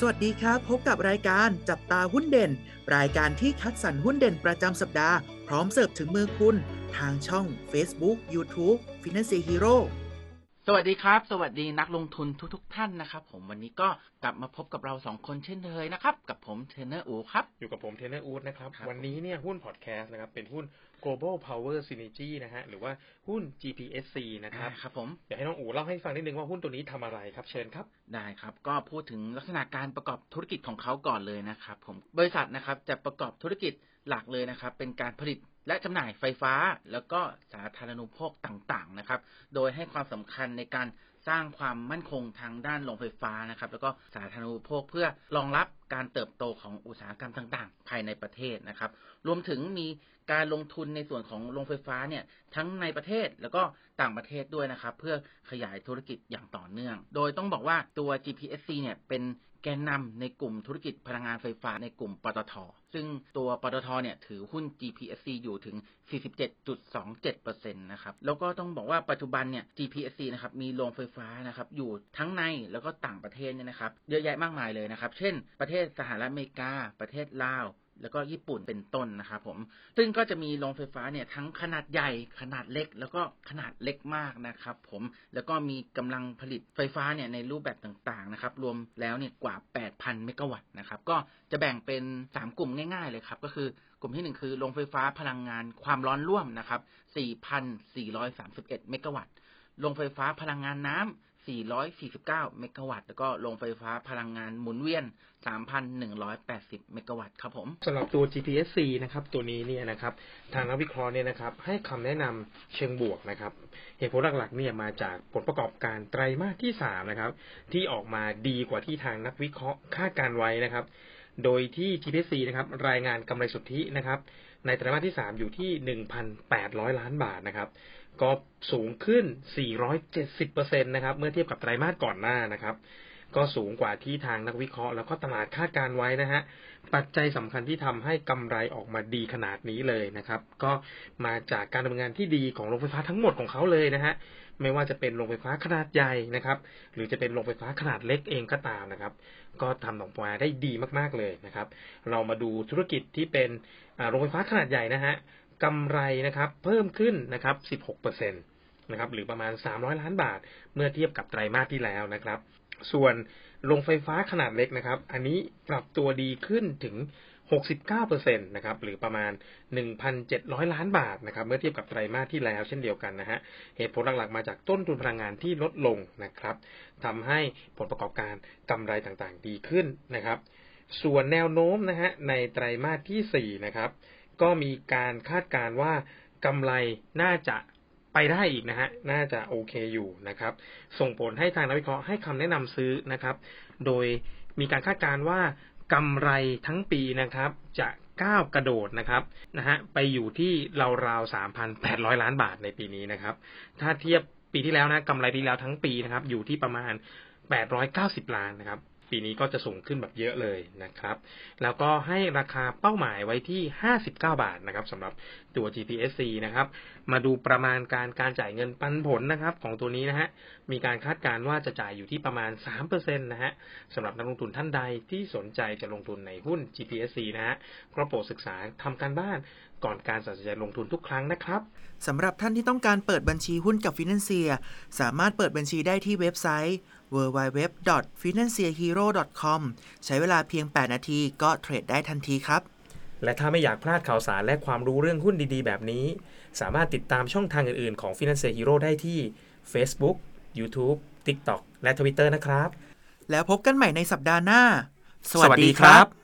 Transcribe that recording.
สวัสดีครับ พบกับรายการจับตาหุ้นเด่น รายการที่คัดสรรหุ้นเด่นประจำสัปดาห์ พร้อมเสิร์ฟถึงมือคุณ ทางช่อง Facebook YouTube Finance Hero สวัสดีครับ สวัสดีนักลงทุนทุกๆทท่านนะครับ ผมวันนี้ก็ กลับมาพบกับเราสองคนเช่นเคยนะครับ กับผมเทรนเนอร์อูครับ อยู่กับผมเทรนเนอร์อูดนะครับครับ วันนี้เนี่ยหุ้นพอดแคสต์นะครับ เป็นหุ้น Global Power Synergy นะฮะ หรือว่าหุ้น GPSC นะครับอ่าครับผมอยากให้น้องอูเล่าให้ฟังนิดนึงว่าหุ้นตัวนี้ทำอะไรครับ เชิญครับ ได้ครับ ก็พูดถึงลักษณะการประกอบธุรกิจของเขาก่อนเลยนะครับผม บริษัทนะครับจะประกอบธุรกิจหลักเลยนะครับ เป็นการผลิตและจำหน่ายไฟฟ้าแล้วก็สาธารณูปโภคต่างๆนะครับ โดยให้ความสำคัญในการ สร้างความมั่นคงทางด้านโรงไฟฟ้านะครับ แล้วก็สาธารณูปโภคเพื่อรองรับ การเติบโตของอุตสาหกรรมต่าง ๆ ภายในประเทศนะครับ รวมถึงมีการลงทุนในส่วนของโรงไฟฟ้าเนี่ยทั้งในประเทศแล้วก็ต่างประเทศด้วยนะครับ เพื่อขยายธุรกิจอย่างต่อเนื่อง โดยต้องบอกว่าตัว GPSC เนี่ยเป็นแกนนำในกลุ่มธุรกิจพลังงานไฟฟ้าในกลุ่มปตท ซึ่งตัวปตทเนี่ยถือหุ้น GPSC อยู่ถึง 47.27%นะครับ แล้วก็ต้องบอกว่าปัจจุบันเนี่ย GPSC นะครับมีโรงไฟฟ้านะครับอยู่ทั้งในแล้วก็ต่างประเทศเนี่ยนะครับเยอะแยะมากมายเลยนะครับ เช่น ประเทศสหรัฐอเมริกา ประเทศลาว แล้วก็ญี่ปุ่นเป็นต้นนะครับผม ซึ่งก็จะมีโรงไฟฟ้าเนี่ยทั้งขนาดใหญ่ ขนาดเล็ก แล้วก็ขนาดเล็กมากนะครับผม แล้วก็มีกำลังผลิตไฟฟ้าเนี่ยในรูปแบบต่างๆนะครับ รวมแล้วเนี่ยกว่า 8,000 เมกะวัตต์นะครับ ก็จะแบ่งเป็น 3 กลุ่มง่าย ๆ เลยครับ ก็คือกลุ่มที่ 1 คือโรงไฟฟ้าพลังงานความร้อนร่วมนะครับ 4,431 เมกะวัตต์โรงไฟฟ้าพลังงานน้ำ 449 เมกะวัตต์ แล้วก็โรงไฟฟ้าพลังงานหมุนเวียน 3,180 เมกะวัตต์ครับผมสำหรับตัว GPSC นะครับ ตัวนี้เนี่ยนะครับ ทางนักวิเคราะห์เนี่ยนะครับ ให้คำแนะนำเชิงบวกนะครับ เหตุผลหลักๆเนี่ยมาจากผลประกอบการไตรมาสที่สามนะครับ ที่ออกมาดีกว่าที่ทางนักวิเคราะห์คาดการไว้นะครับ โดยที่ GPSC นะครับ รายงานกำไรสุทธินะครับ ในไตรมาสที่3อยู่ที่1,800ล้านบาทนะครับ ก็สูงขึ้น 470%นะครับ เมื่อเทียบกับไตรมาสก่อนหน้านะครับ ก็สูงกว่าที่ทางนักวิเคราะห์แล้วก็ตลาดคาดการไว้นะฮะ ปัจจัยสำคัญที่ทำให้กำไรออกมาดีขนาดนี้เลยนะครับ ก็มาจากการดำเนินงานที่ดีของโรงไฟฟ้าทั้งหมดของเขาเลยนะฮะ ไม่ว่าจะเป็นโรงไฟฟ้าขนาดใหญ่นะครับ หรือจะเป็นโรงไฟฟ้าขนาดเล็กเองก็ตามนะครับ ก็ทำออกมาได้ดีมากๆเลยนะครับ เรามาดูธุรกิจที่เป็นโรงไฟฟ้าขนาดใหญ่นะฮะกำไรนะครับเพิ่มขึ้นนะครับ 16%นะครับหรือประมาณ 300 ล้านบาท เมื่อเทียบกับไตรมาสที่แล้วนะครับ ส่วนโรงไฟฟ้าขนาดเล็กนะครับ อันนี้ปรับตัวดีขึ้นถึง 69%นะครับ หรือประมาณ 1,700 ล้านบาทนะครับ เมื่อเทียบกับไตรมาสที่แล้วเช่นเดียวกันนะฮะ เหตุผลหลักๆ มาจากต้นทุนพลังงานที่ลดลงนะครับทำให้ผลประกอบการกำไรต่างๆ ดีขึ้นนะครับ ส่วนแนวโน้มนะฮะ ในไตรมาสที่ 4 นะครับ ก็มีการคาดการณ์ว่า กำไรน่าจะ ไปได้อีกนะฮะ น่าจะโอเคอยู่นะครับ ส่งผลให้ทางนักวิเคราะห์ให้คำแนะนำซื้อนะครับ โดยมีการคาดการณ์ว่ากำไรทั้งปีนะครับ จะก้าวกระโดดนะครับนะฮะไปอยู่ที่ราวๆ3,800ล้านบาทในปีนี้นะครับ ถ้าเทียบปีที่แล้วนะกำไรปีที่แล้วทั้งปีนะครับ อยู่ที่ประมาณ890ล้านนะครับ ปีนี้ก็จะสูงขึ้นแบบเยอะเลยนะครับ แล้วก็ให้ราคาเป้าหมายไว้ที่ 59 บาทนะครับสำหรับตัว GPSC นะครับ มาดูประมาณการการจ่ายเงินปันผลนะครับของตัวนี้นะฮะ มีการคาดการณ์ว่าจะจ่ายอยู่ที่ประมาณ 3%นะฮะสำหรับนักลงทุนท่านใดที่สนใจจะลงทุนในหุ้น GPSC นะฮะก็โปรดศึกษาทำการบ้านก่อนการตัดสินใจลงทุนทุกครั้งนะครับสำหรับท่านที่ต้องการเปิดบัญชีหุ้นกับ Financier สามารถเปิดบัญชีได้ที่เว็บไซต์ www.financierhero.com ใช้เวลาเพียง 8 นาทีก็เทรดได้ทันทีครับ และถ้าไม่อยากพลาดข่าวสารและความรู้เรื่องหุ้นดีๆ แบบนี้ สามารถติดตามช่องทางอื่นๆ ของ Finance Hero ได้ที่ Facebook, YouTube, TikTok และ Twitter นะครับ แล้วพบกันใหม่ในสัปดาห์หน้า สวัสดีครับ